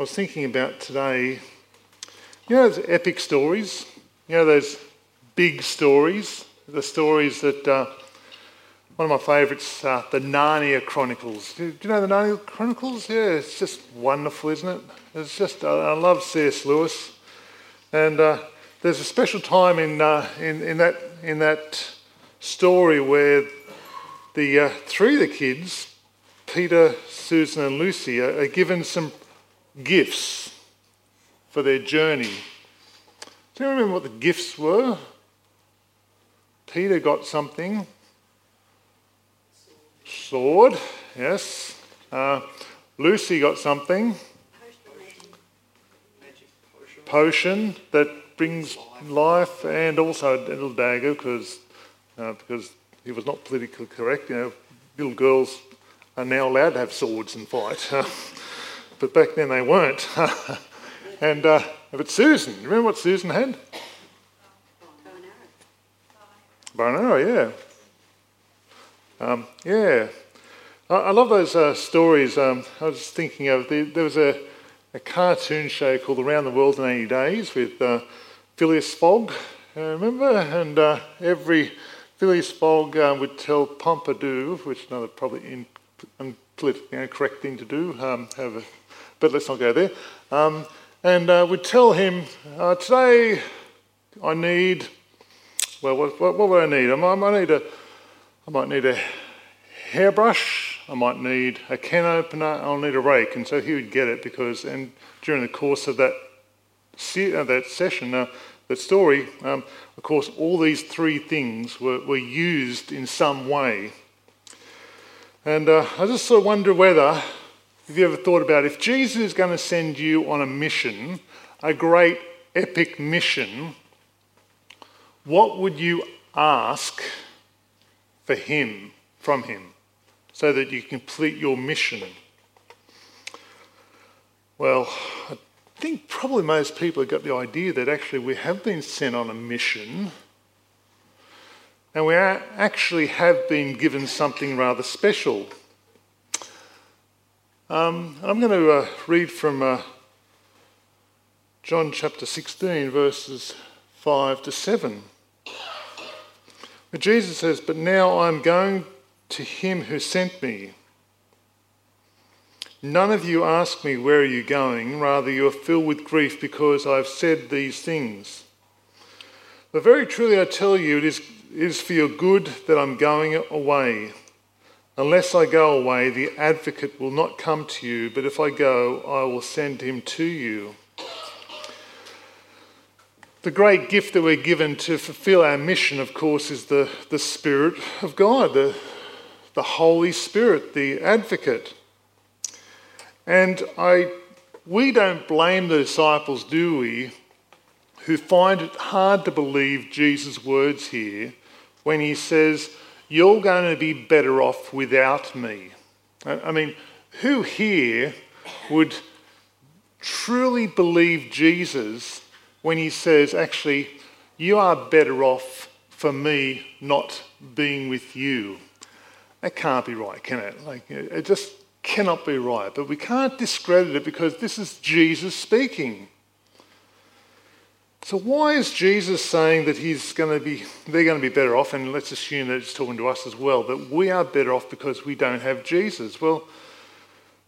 I was thinking about today, you know, those epic stories, you know, those big stories, the stories that uh, one of my favourites, uh, the Narnia Chronicles. Do, you know the Narnia Chronicles? Yeah, it's just wonderful, isn't it? It's just, I, I love C.S. Lewis. And uh, there's a special time in, uh, in, in, that, in that story where the uh, three of the kids, Peter, Susan, and Lucy, are, are given some gifts for their journey. Do you remember what the gifts were? Peter got something sword, yes. Uh, Lucy got something. Potion that brings life, and also a little dagger because uh, because he was not politically correct. You know, little girls are now allowed to have swords and fight, but back then they weren't. and uh, but Susan, remember what Susan had? Bow and arrow, yeah. Um, yeah, I, I, love those uh, stories. Um, I was thinking of the, there was a, a, cartoon show called Around the World in 80 Days with uh, Phileas Fogg, uh, remember? And uh, every Phileas Fogg uh, would tell Pompadour, which is another probably in, politically incorrect thing to do, um, a, but let's not go there, um, and uh, would tell him, today I need, well, what, what, what would I need? I might, I need a I might need a hairbrush, I might need a can opener, I'll need a rake. And so he would get it because, and during the course of that, uh, that session, uh, that story, um, of course, all these three things were, were used in some way. And uh, I just sort of wonder whether, have you ever thought about if Jesus is going to send you on a mission, a great epic mission, what would you ask for Him, from Him, so that you complete your mission? Well, I think probably most people have got the idea that actually we have been sent on a mission and we actually have been given something rather special. Um, I'm going to uh, read from uh, John chapter 16, verses 5 to 7. But Jesus says, But now I'm going to him who sent me. None of you ask me, Where are you going? Rather, you are filled with grief because I've said these things. But very truly I tell you, it is, it is for your good that I'm going away. Unless I go away, the advocate will not come to you, but if I go, I will send him to you. The great gift that we're given to fulfill our mission, of course, is the, the Spirit of God, the, the Holy Spirit, the advocate. And I, we don't blame the disciples, do we, who find it hard to believe Jesus' words here when he says, You're going to be better off without me. I mean, who here would truly believe Jesus when he says, actually, you are better off for me not being with you. That can't be right, can it? Like, it just cannot be right. But we can't discredit it because this is Jesus speaking. So why is Jesus saying that he's going to be, they're going to be better off? And let's assume that it's talking to us as well. That we are better off because we don't have Jesus. Well,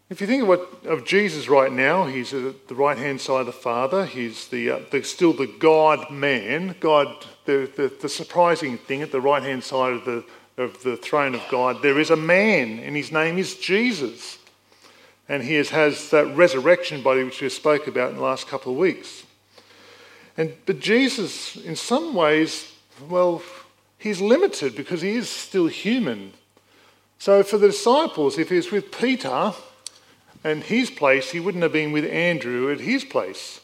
if you think of, what, of Jesus right now, he's at the right hand side of the Father. He's the, uh, the still the God man. God, the, the, the surprising thing at the right hand side of the, of the throne of God, there is a man, and his name is Jesus. And he has, has that resurrection body which we spoke about in the last couple of weeks. And, but Jesus, in some ways, well, he's limited because he is still human. So for the disciples, if he's with Peter, and his place, he wouldn't have been with Andrew at his place.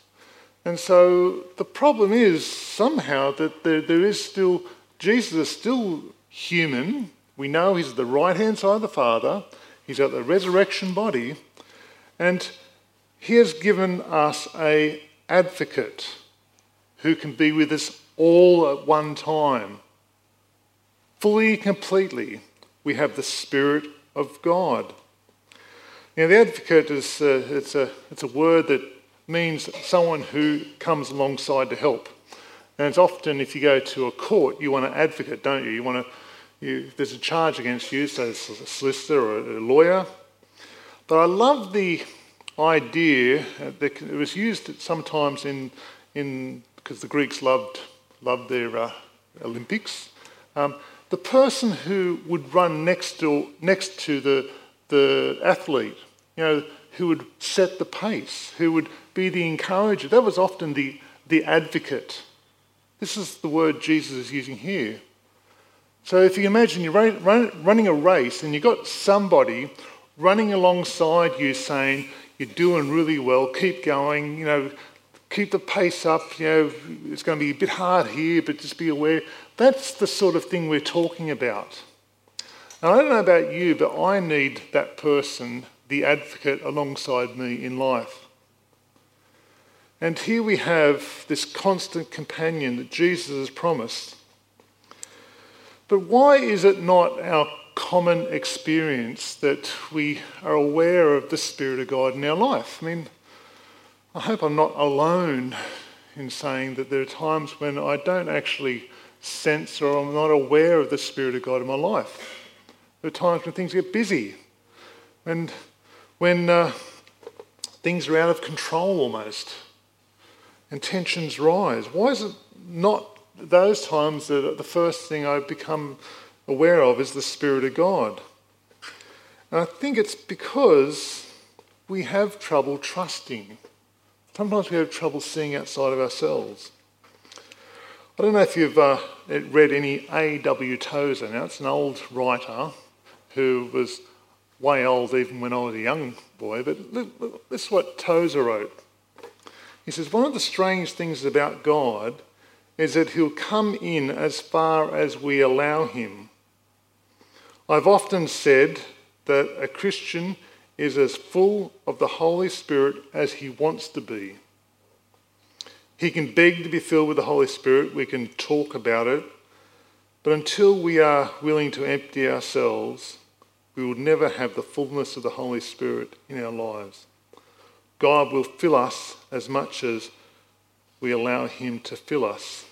And so the problem is somehow that there, there is still, Jesus is still human. We know he's at the right hand side of the Father, he's at the resurrection body, and he has given us a advocate who can be with us all at one time. Fully, completely, we have the Spirit of God. Now, the advocate is uh, it's, a, it's a word that means someone who comes alongside to help. And it's often, if you go to a court, you want an advocate, don't you? You want to, you, there's a charge against you, so it's a solicitor or a lawyer. But I love the idea that it was used sometimes in, in because the Greeks loved, loved their uh, Olympics. Um, the person who would run next to, next to the, the athlete, you know, who would set the pace, who would be the encourager, that was often the, the advocate. This is the word Jesus is using here. So if you imagine you're run, run, running a race and you've got somebody running alongside you saying, You're doing really well, keep going, you know, keep the pace up, you know, it's going to be a bit hard here, but just be aware. That's the sort of thing we're talking about. Now, I don't know about you, but I need that person, the advocate, alongside me in life. And here we have this constant companion that Jesus has promised. But why is it not our common experience that we are aware of the Spirit of God in our life? I mean, I hope I'm not alone in saying that there are times when I don't actually sense or I'm not aware of the Spirit of God in my life. There are times when things get busy, and when uh, things are out of control almost, and tensions rise. Why is it not those times that the first thing I become aware of is the Spirit of God? And I think it's because we have trouble trusting Sometimes we have trouble seeing outside of ourselves. I don't know if you've uh, read any A.W. Tozer. Now, it's an old writer who was way old even when I was a young boy, but this is what Tozer wrote. He says, One of the strange things about God is that he'll come in as far as we allow him. I've often said that a Christian is as full of the Holy Spirit as he wants to be. He can beg to be filled with the Holy Spirit, we can talk about it, but until we are willing to empty ourselves, we will never have the fullness of the Holy Spirit in our lives. God will fill us as much as we allow Him to fill us.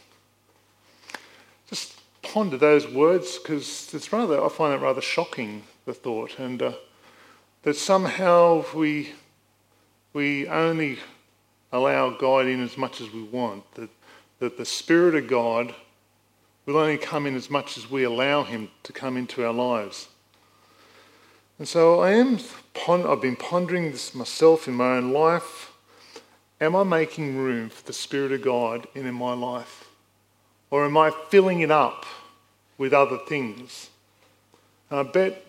Just ponder those words because it's rather, I find it rather shocking, the thought. And uh, that somehow we, we only allow God in as much as we want, that, that the Spirit of God will only come in as much as we allow Him to come into our lives. And so I am, I've been pondering this myself in my own life. Am I making room for the Spirit of God in my life? Or am I filling it up with other things? And I bet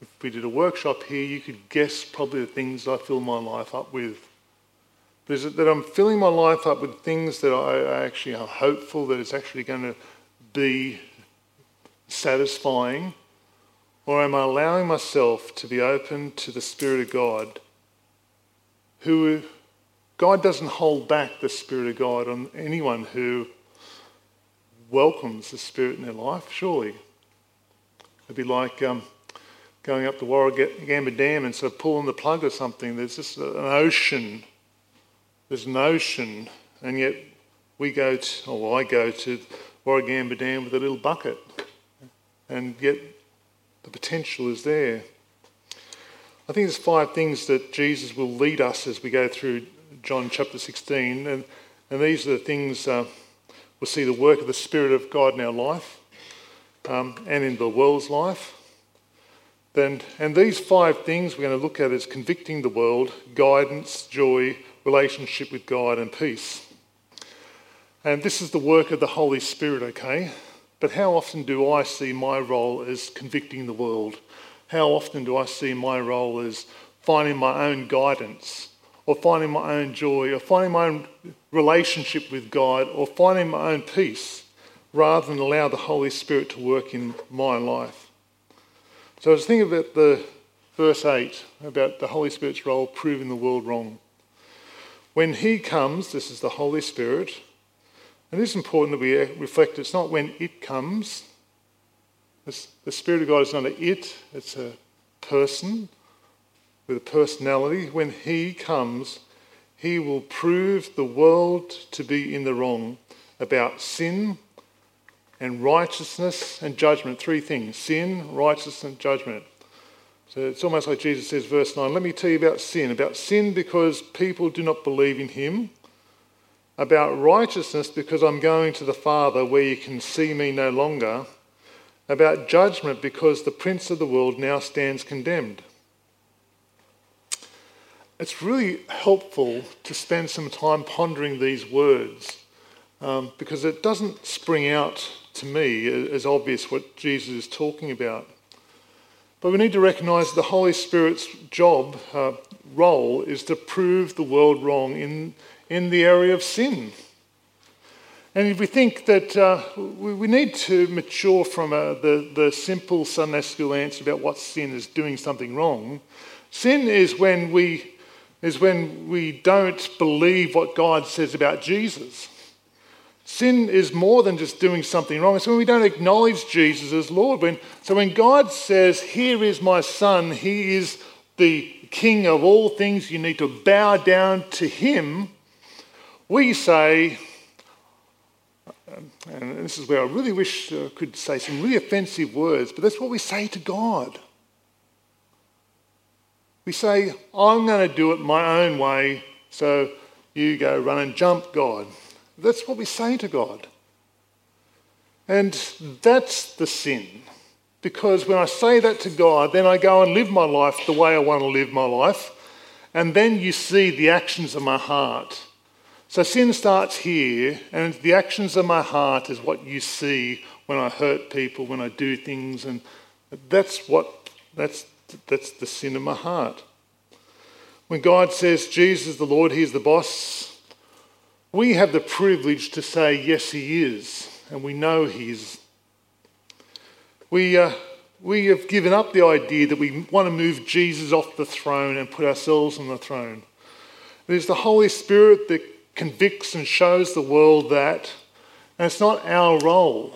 if we did a workshop here, you could guess probably the things I fill my life up with. Is it that I'm filling my life up with things that I actually are hopeful that it's actually going to be satisfying? Or am I allowing myself to be open to the Spirit of God? Who God doesn't hold back the Spirit of God on anyone who welcomes the Spirit in their life, surely. It'd be like um, going up the Warragamba Dam and sort of pulling the plug or something. There's just an ocean. There's an ocean, and yet we go to, or I go to Warragamba Dam with a little bucket, and yet the potential is there. I think there's five things that Jesus will lead us as we go through John chapter 16, and, and these are the things uh, we'll see the work of the Spirit of God in our life um, and in the world's life. Then, and these five things we're going to look at is convicting the world, guidance, joy, relationship with God, and peace. And this is the work of the Holy Spirit, okay? But how often do I see my role as convicting the world? How often do I see my role as finding my own guidance, or finding my own joy, or finding my own relationship with God, or finding my own peace, rather than allow the Holy Spirit to work in my life? So I was thinking about the verse 8 about the Holy Spirit's role proving the world wrong. When He comes, this is the Holy Spirit, and it is important that we reflect it's not when it comes. the Spirit of God is not an it, it's a person. with a personality. When he comes, he will prove the world to be in the wrong about sin and righteousness and judgment. Three things sin, righteousness, and judgment. So it's almost like Jesus says, verse 9, let me tell you about sin. About sin because people do not believe in him. About righteousness because I'm going to the Father where you can see me no longer. About judgment because the prince of the world now stands condemned. It's really helpful to spend some time pondering these words um, because it doesn't spring out to me as obvious what Jesus is talking about. But we need to recognize the Holy Spirit's job, uh, role, is to prove the world wrong in, in the area of sin. And if we think that uh, we, we, need to mature from uh, the, the simple Sunday school answer about what sin is doing something wrong, sin is when we, is when we don't believe what God says about Jesus. Sin is more than just doing something wrong. It's when we don't acknowledge Jesus as Lord. When, so when God says, Here is my son, he is the king of all things, you need to bow down to him, we say, and this is where I really wish I could say some really offensive words, but that's what we say to God. We say, I'm going to do it my own way, so you go run and jump, God. That's what we say to God. And that's the sin. Because when I say that to God, then I go and live my life the way I want to live my life. And then you see the actions of my heart. So sin starts here, and the actions of my heart is what you see when I hurt people, when I do things, and that's what that's that's the sin of my heart. When God says Jesus the Lord, He's the boss, we have the privilege to say, yes, he is, and we know he is. We, uh, we have given up the idea that we want to move Jesus off the throne and put ourselves on the throne. It is the Holy Spirit that convicts and shows the world that, and it's not our role.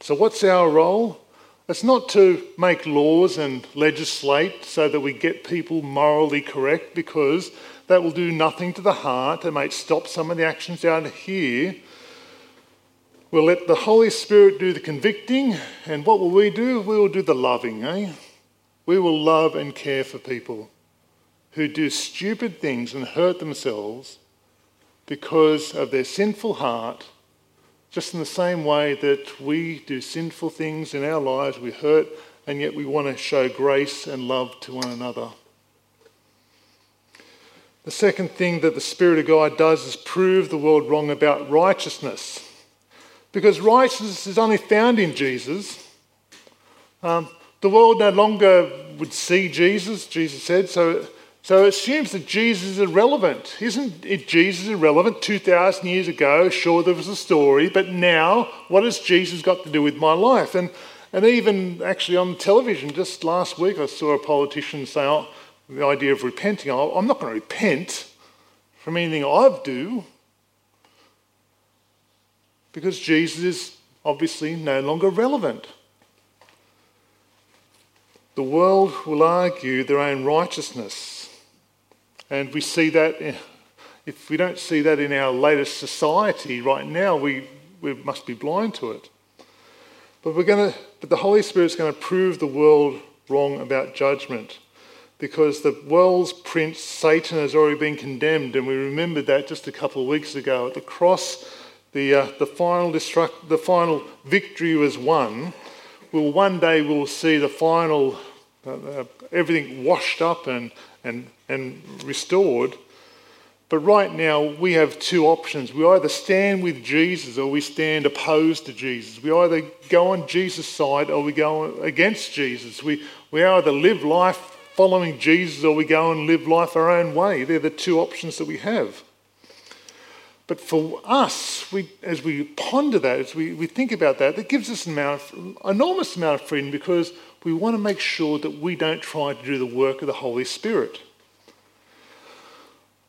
So, what's our role? It's not to make laws and legislate so that we get people morally correct because that will do nothing to the heart. It might stop some of the actions down here. We'll let the Holy Spirit do the convicting, and what will we do? We will do the loving, eh? We will love and care for people who do stupid things and hurt themselves because of their sinful heart, just in the same way that we do sinful things in our lives, we hurt, and yet we want to show grace and love to one another. The second thing that the Spirit of God does is prove the world wrong about righteousness. Because righteousness is only found in Jesus. Um, the world no longer would see Jesus, Jesus said, so, so it assumes that Jesus is irrelevant. Isn't it Jesus irrelevant? 2,000 years ago, sure, there was a story, but now, what has Jesus got to do with my life? And, and even actually on television, just last week, I saw a politician say, oh, the idea of repenting. I'm not going to repent from anything I do because Jesus is obviously no longer relevant. The world will argue their own righteousness. And we see that, if we don't see that in our latest society right now, we, we must be blind to it. But, we're to, but the Holy Spirit is going to prove the world wrong about judgment because the world's prince, Satan, has already been condemned. And we remembered that just a couple of weeks ago. At the cross, the, uh, the, final, destruct, the final victory was won. Well, one day we'll see the final, uh, uh, everything washed up and, and, and restored. But right now, we have two options. We either stand with Jesus or we stand opposed to Jesus. We either go on Jesus' side or we go against Jesus. We, we either live life following Jesus or we go and live life our own way. They're the two options that we have. But for us, we, as we ponder that, as we, we think about that, that gives us an amount of, enormous amount of freedom because we want to make sure that we don't try to do the work of the Holy Spirit.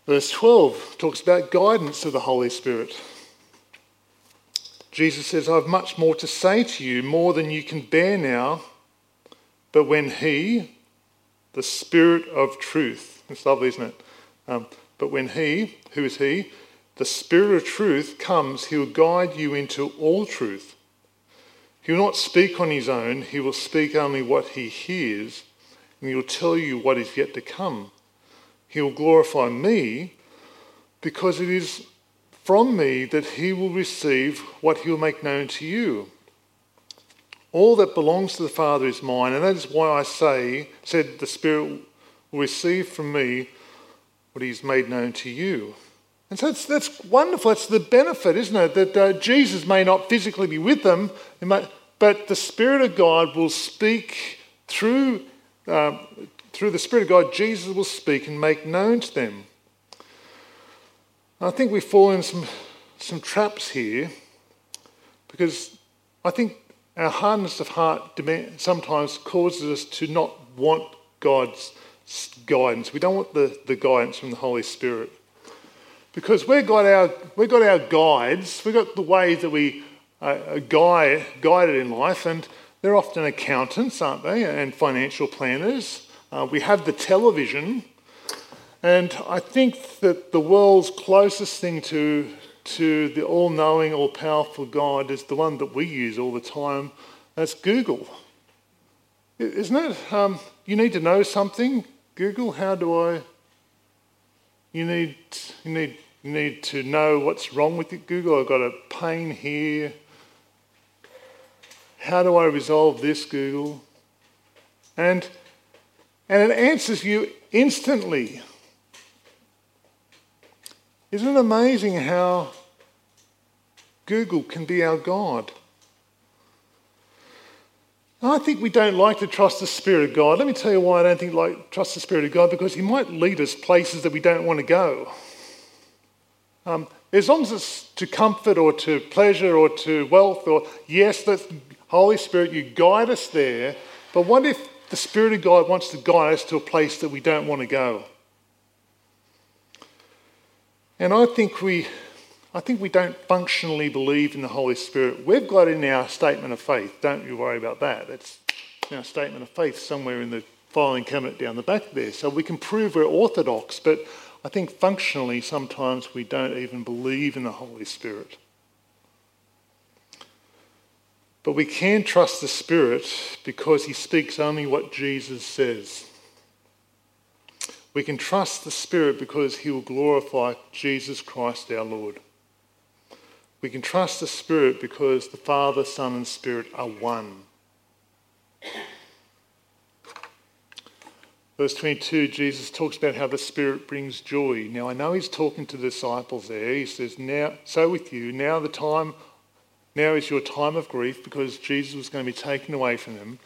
Verse 12 talks about guidance of the Holy Spirit. Jesus says, I have much more to say to you, more than you can bear now. But when He, the Spirit of truth. It's lovely, isn't it? Um, but when He, who is He, the Spirit of truth comes, He will guide you into all truth. He will not speak on His own, He will speak only what He hears, and He will tell you what is yet to come. He will glorify me because it is from me that He will receive what He will make known to you. All that belongs to the Father is mine, and that is why I say, said the Spirit will receive from me what He's made known to you. And so that's, that's wonderful. That's the benefit, isn't it? That uh, Jesus may not physically be with them, but the Spirit of God will speak through, uh, through the Spirit of God, Jesus will speak and make known to them. I think we fall in some, some traps here because I think our hardness of heart sometimes causes us to not want God's guidance. We don't want the, the guidance from the Holy Spirit. Because we've got our, we've got our guides, we've got the ways that we are guide, guided in life, and they're often accountants, aren't they, and financial planners. Uh, we have the television, and I think that the world's closest thing to to the all knowing, all powerful God is the one that we use all the time. That's Google. Isn't it? Um, you need to know something. Google, how do I? You need, you need, you need to know what's wrong with it. Google, I've got a pain here. How do I resolve this, Google? And, and it answers you instantly. Isn't it amazing how Google can be our God? I think we don't like to trust the Spirit of God. Let me tell you why I don't think like trust the Spirit of God because He might lead us places that we don't want to go. Um, as long as it's to comfort or to pleasure or to wealth, or yes, the Holy Spirit, you guide us there. But what if the Spirit of God wants to guide us to a place that we don't want to go? And I think we, I think we don't functionally believe in the Holy Spirit. We've got in our statement of faith, don't you worry about that. It's our statement of faith somewhere in the filing cabinet down the back there. So we can prove we're orthodox, but I think functionally sometimes we don't even believe in the Holy Spirit. But we can trust the Spirit because he speaks only what Jesus says. We can trust the Spirit because He will glorify Jesus Christ our Lord. We can trust the Spirit because the Father, Son, and Spirit are one. Verse 22, Jesus talks about how the Spirit brings joy. Now, I know he's talking to the disciples there. He says, Now, so with you, now the time, now is your time of grief because Jesus was going to be taken away from them.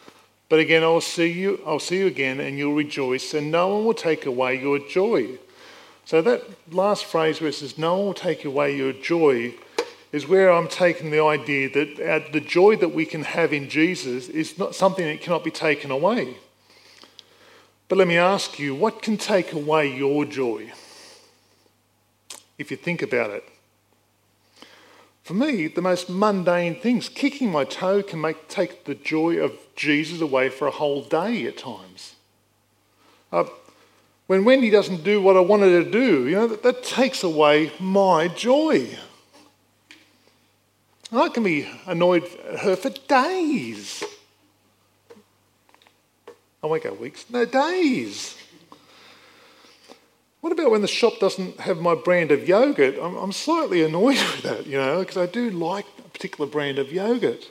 But again, I'll see you, I'll see you again and you'll rejoice, and no one will take away your joy. So that last phrase where it says, no one will take away your joy, is where I'm taking the idea that the joy that we can have in Jesus is not something that cannot be taken away. But let me ask you, what can take away your joy? If you think about it. For me, the most mundane things, kicking my toe can make, take the joy of Jesus away for a whole day at times. Uh, when Wendy doesn't do what I wanted to do, you know, that, that takes away my joy. I can be annoyed at her for days. I won't go weeks, no, days. What about when the shop doesn't have my brand of yogurt? I'm, I'm slightly annoyed with that, you know, because I do like a particular brand of yogurt.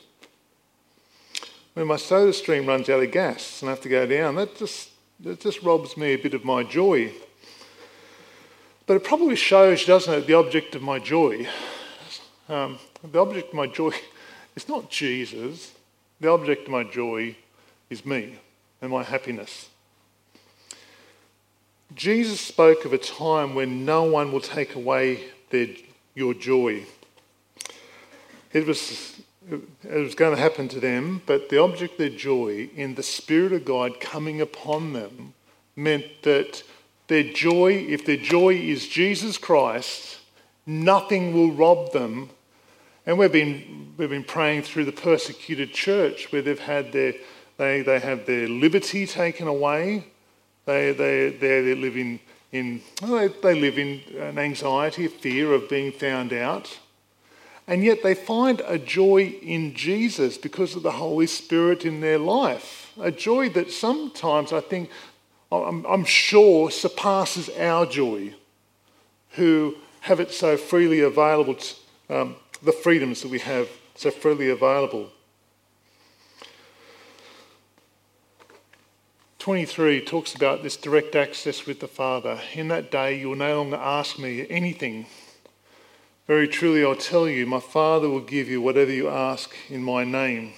When my soda stream runs out of gas and I have to go down, that just, that just robs me a bit of my joy. But it probably shows, doesn't it, the object of my joy. Um, the object of my joy is not Jesus. The object of my joy is me and my happiness. Jesus spoke of a time when no one will take away their, your joy. It was, it was going to happen to them, but the object of their joy in the Spirit of God coming upon them meant that their joy, if their joy is Jesus Christ, nothing will rob them. And we've been, we've been praying through the persecuted church where they've had their, they, they have their liberty taken away, They, they, they live in, in they, they live in an anxiety, fear of being found out. And yet they find a joy in Jesus because of the Holy Spirit in their life. A joy that sometimes I think, I'm, I'm sure, surpasses our joy, who have it so freely available, to, um, the freedoms that we have so freely available. 23 talks about this direct access with the Father. In that day, you will no longer ask me anything. Very truly, I'll tell you, my Father will give you whatever you ask in my name.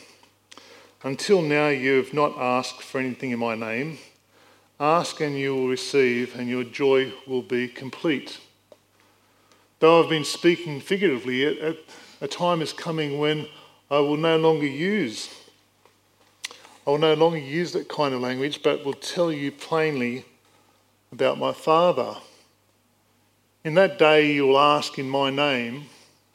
Until now, you have not asked for anything in my name. Ask and you will receive, and your joy will be complete. Though I've been speaking figuratively, a time is coming when I will no longer use I will no longer use that kind of language, but will tell you plainly about my Father. In that day, you will ask in my name.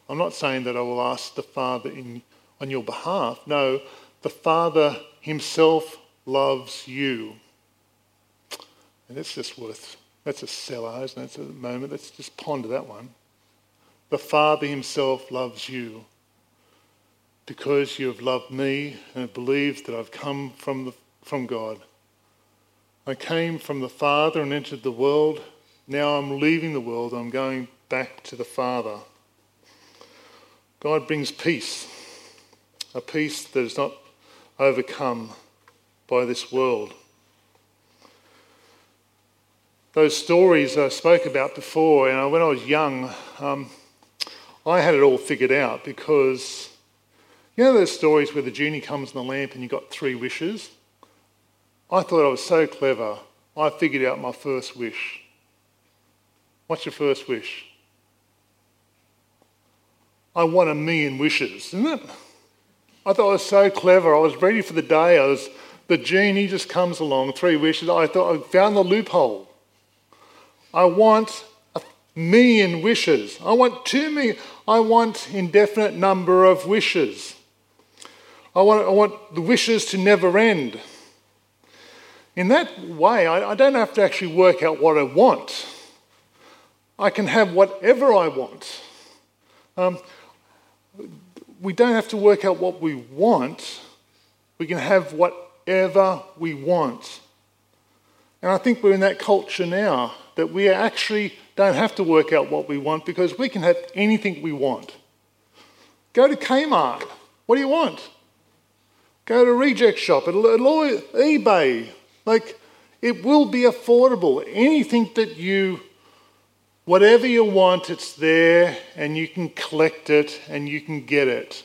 I'm not saying that I will ask the Father in, on your behalf. No, the Father Himself loves you. And that's just worth, that's a Selah, isn't it? A moment. Let's just ponder that one. The Father Himself loves you because you have loved me and believed that I've come from, the, from God. I came from the Father and entered the world. Now I'm leaving the world. I'm going back to the Father. God brings peace, a peace that is not overcome by this world. Those stories I spoke about before, you know, when I was young, um, I had it all figured out because you know those stories where the genie comes in the lamp and you got three wishes? I thought I was so clever. I figured out my first wish. What's your first wish? I want a million wishes, isn't it? I thought I was so clever. I was ready for the day. I was the genie just comes along, three wishes. I thought I found the loophole. I want a million wishes. I want two million. I want indefinite number of wishes. I want, I want the wishes to never end. In that way, I, I don't have to actually work out what I want. I can have whatever I want. Um, we don't have to work out what we want. We can have whatever we want. And I think we're in that culture now that we actually don't have to work out what we want because we can have anything we want. Go to Kmart. What do you want? Go to Reject Shop, eBay. Like, it will be affordable. Anything that you, whatever you want, it's there and you can collect it and you can get it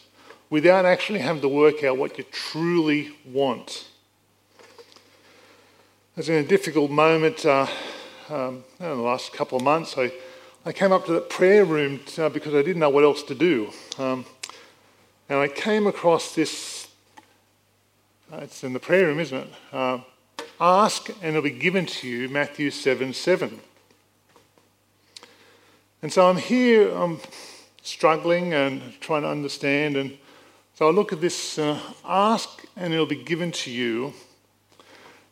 without actually having to work out what you truly want. I was in a difficult moment uh, um, in the last couple of months. I, I came up to the prayer room uh, because I didn't know what else to do. Um, and I came across this uh, it's in the prayer room, isn't it? Uh, ask and it'll be given to you, Matthew 7 7. And so I'm here, I'm struggling and trying to understand. And so I look at this uh, ask and it'll be given to you.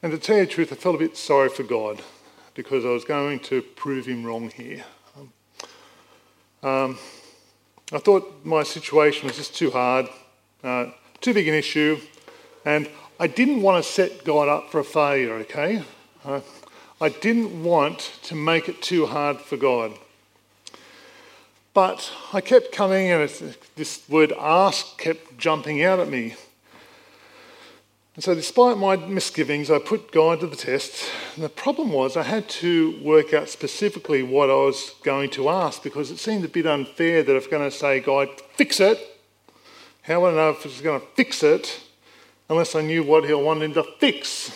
And to tell you the truth, I felt a bit sorry for God because I was going to prove him wrong here. Um, I thought my situation was just too hard, uh, too big an issue. And I didn't want to set God up for a failure, okay? Uh, I didn't want to make it too hard for God. But I kept coming, and this word ask kept jumping out at me. And so, despite my misgivings, I put God to the test. And the problem was, I had to work out specifically what I was going to ask because it seemed a bit unfair that if I'm going to say, God, fix it, how would I know if it's going to fix it unless I knew what he wanted to fix.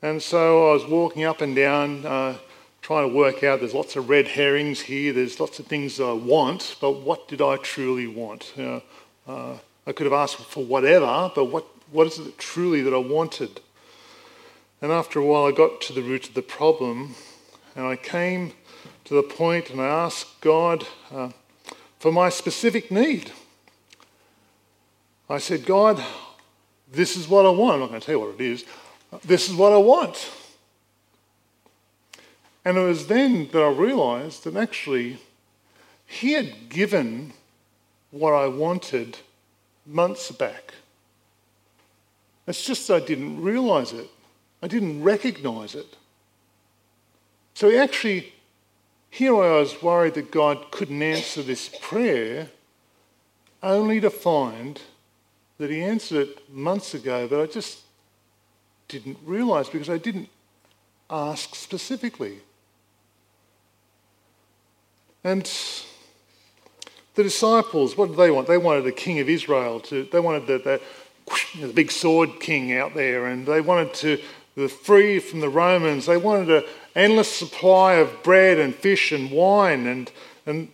And so I was walking up and down, uh, trying to work out there's lots of red herrings here, there's lots of things I want, but what did I truly want? Uh, uh, I could have asked for whatever, but what, what is it truly that I wanted? And after a while, I got to the root of the problem, and I came to the point and I asked God uh, for my specific need. I said, God, this is what I want. I'm not going to tell you what it is. This is what I want. And it was then that I realised that actually he had given what I wanted months back. It's just I didn't realise it. I didn't recognise it. So actually, here I was worried that God couldn't answer this prayer, only to find that he answered it months ago, but I just didn't realise because I didn't ask specifically. And the disciples, what did they want? They wanted a king of Israel. To, they wanted the, the, the big sword king out there, and they wanted to be free from the Romans. They wanted an endless supply of bread and fish and wine, and, and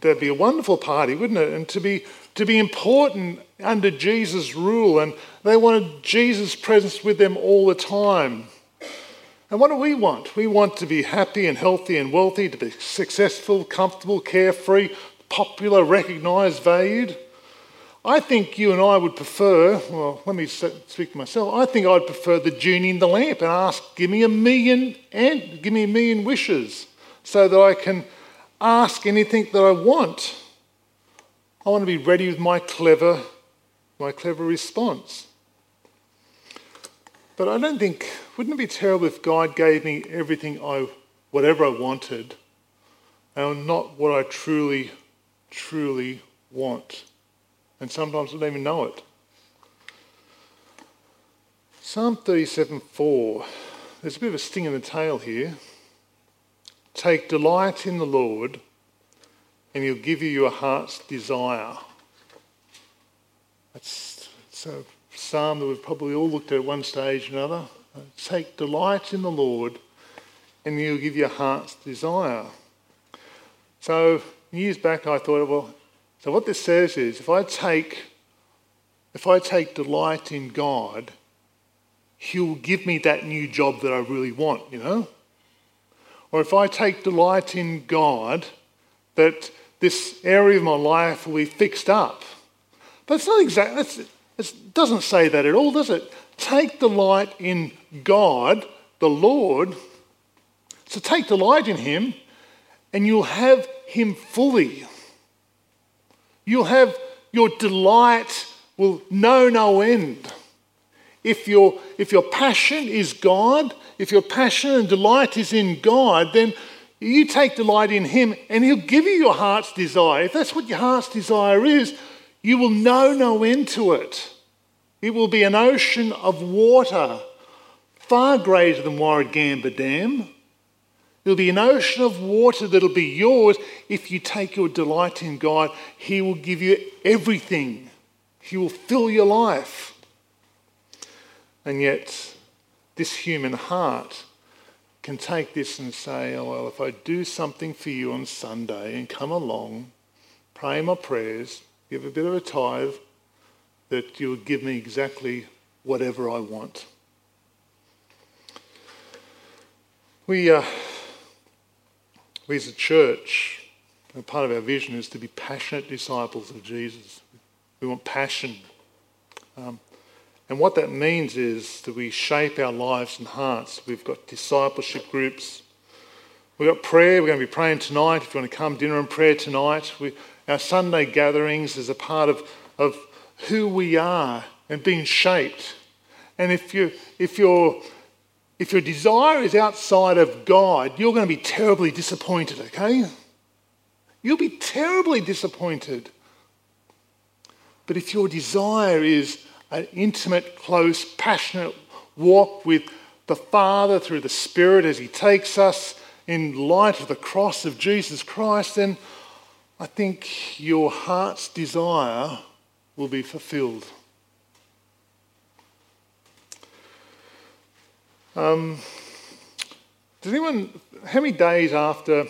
that'd be a wonderful party, wouldn't it? And to be, to be important under Jesus' rule, and they wanted Jesus' presence with them all the time. And what do we want? We want to be happy and healthy and wealthy, to be successful, comfortable, carefree, popular, recognised, valued. I think you and I would prefer, well, let me speak to myself, I think I'd prefer the genie in the lamp and ask, give me a million and give me a million wishes so that I can ask anything that I want. I want to be ready with my clever, my clever response. But I don't think, wouldn't it be terrible if God gave me everything I, whatever I wanted, and not what I truly, truly want? And sometimes I don't even know it. Psalm 37:4. There's a bit of a sting in the tail here. Take delight in the Lord, and he'll give you your heart's desire. That's, that's a psalm that we've probably all looked at at one stage or another. Take delight in the Lord, and he'll give you your heart's desire. So years back, I thought, well, so what this says is, if I take, if I take delight in God, He'll give me that new job that I really want, you know. Or if I take delight in God, that this area of my life will be fixed up. But it's not exactly, it doesn't say that at all, does it? Take delight in God, the Lord. So take delight in Him, and you'll have Him fully. You'll have your delight will know no end. If your, if your passion is God, if your passion and delight is in God, then you take delight in Him and He'll give you your heart's desire. If that's what your heart's desire is, you will know no end to it. It will be an ocean of water, far greater than Warragamba Dam. There'll be an ocean of water that'll be yours if you take your delight in God. He will give you everything, He will fill your life. And yet, this human heart can take this and say, oh, well, if I do something for you on Sunday and come along, pray my prayers, give a bit of a tithe, that you'll give me exactly whatever I want. We. Uh, we as a church, part of our vision is to be passionate disciples of Jesus. We want passion. Um, and what that means is that we shape our lives and hearts. We've got discipleship groups. We've got prayer. We're going to be praying tonight. If you want to come, dinner and prayer tonight. We, our Sunday gatherings is a part of, of who we are and being shaped. And if, you, if you're if your desire is outside of God, you're going to be terribly disappointed, okay? You'll be terribly disappointed. But if your desire is an intimate, close, passionate walk with the Father through the Spirit as He takes us in light of the cross of Jesus Christ, then I think your heart's desire will be fulfilled. Um, does anyone, how many days after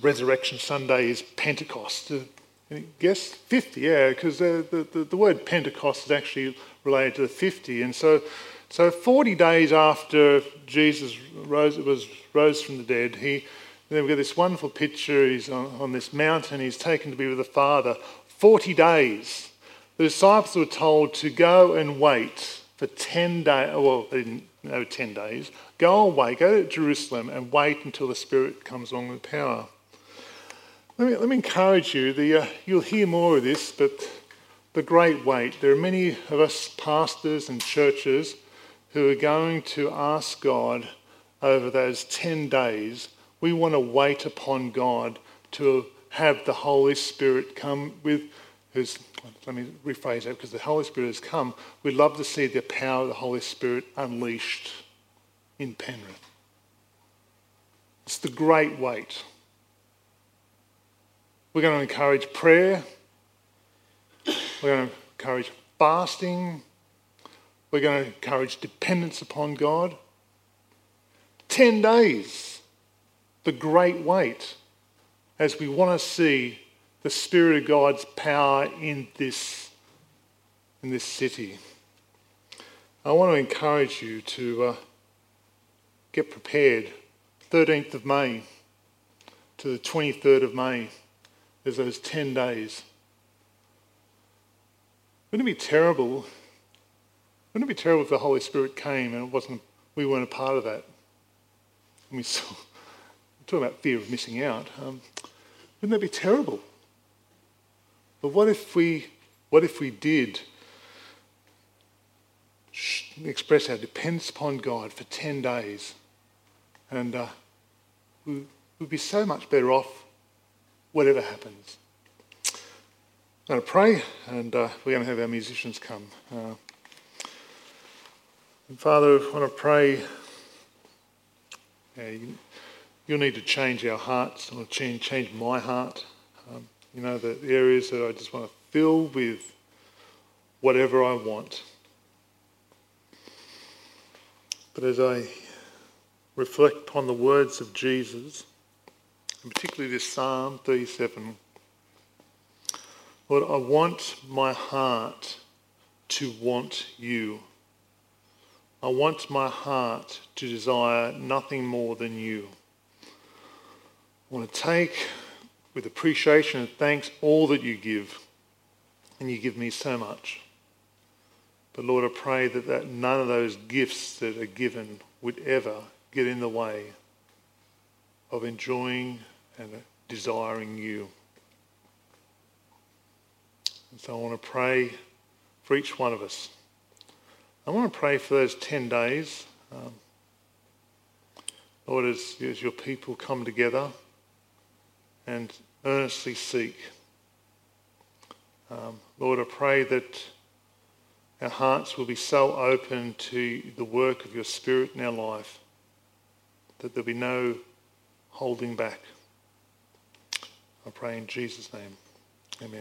Resurrection Sunday is Pentecost? Uh, guess 50, yeah, because the, the, the, word Pentecost is actually related to the 50. And so, so 40 days after Jesus rose, was, rose from the dead, he, then we've got this wonderful picture. He's on, on this mountain, he's taken to be with the Father. 40 days. The disciples were told to go and wait for 10 days. Well, they didn't know 10 days. Go away, go to Jerusalem and wait until the Spirit comes along with power. Let me, let me encourage you. The, uh, you'll hear more of this, but the great wait. There are many of us pastors and churches who are going to ask God over those 10 days. We want to wait upon God to have the Holy Spirit come with who's let me rephrase that because the Holy Spirit has come. We'd love to see the power of the Holy Spirit unleashed in Penrith. It's the great wait. We're going to encourage prayer. We're going to encourage fasting. We're going to encourage dependence upon God. 10 days, the great wait, as we want to see the Spirit of God's power in this, in this city. I want to encourage you to uh, get prepared. 13th of May to the 23rd of May, there's those 10 days. Wouldn't it be terrible? Wouldn't it be terrible if the Holy Spirit came and it wasn't, we weren't a part of that? We saw, talking about fear of missing out. Um, wouldn't that be terrible? But what if we, what if we did express our dependence upon God for 10 days? And uh, we, would be so much better off whatever happens. I'm going to pray, and uh, we're going to have our musicians come. Uh, Father, I want to pray. you, will need to change our hearts. Want change, change my heart. You know, the areas that I just want to fill with whatever I want. But as I reflect upon the words of Jesus, and particularly this Psalm 37, Lord, I want my heart to want you. I want my heart to desire nothing more than you. I want to take with appreciation and thanks all that you give. And you give me so much. But Lord, I pray that, that none of those gifts that are given would ever get in the way of enjoying and desiring you. And so I want to pray for each one of us. I want to pray for those 10 days. Um, Lord, as, as your people come together and earnestly seek. Um, Lord, I pray that our hearts will be so open to the work of your Spirit in our life that there'll be no holding back. I pray in Jesus' name.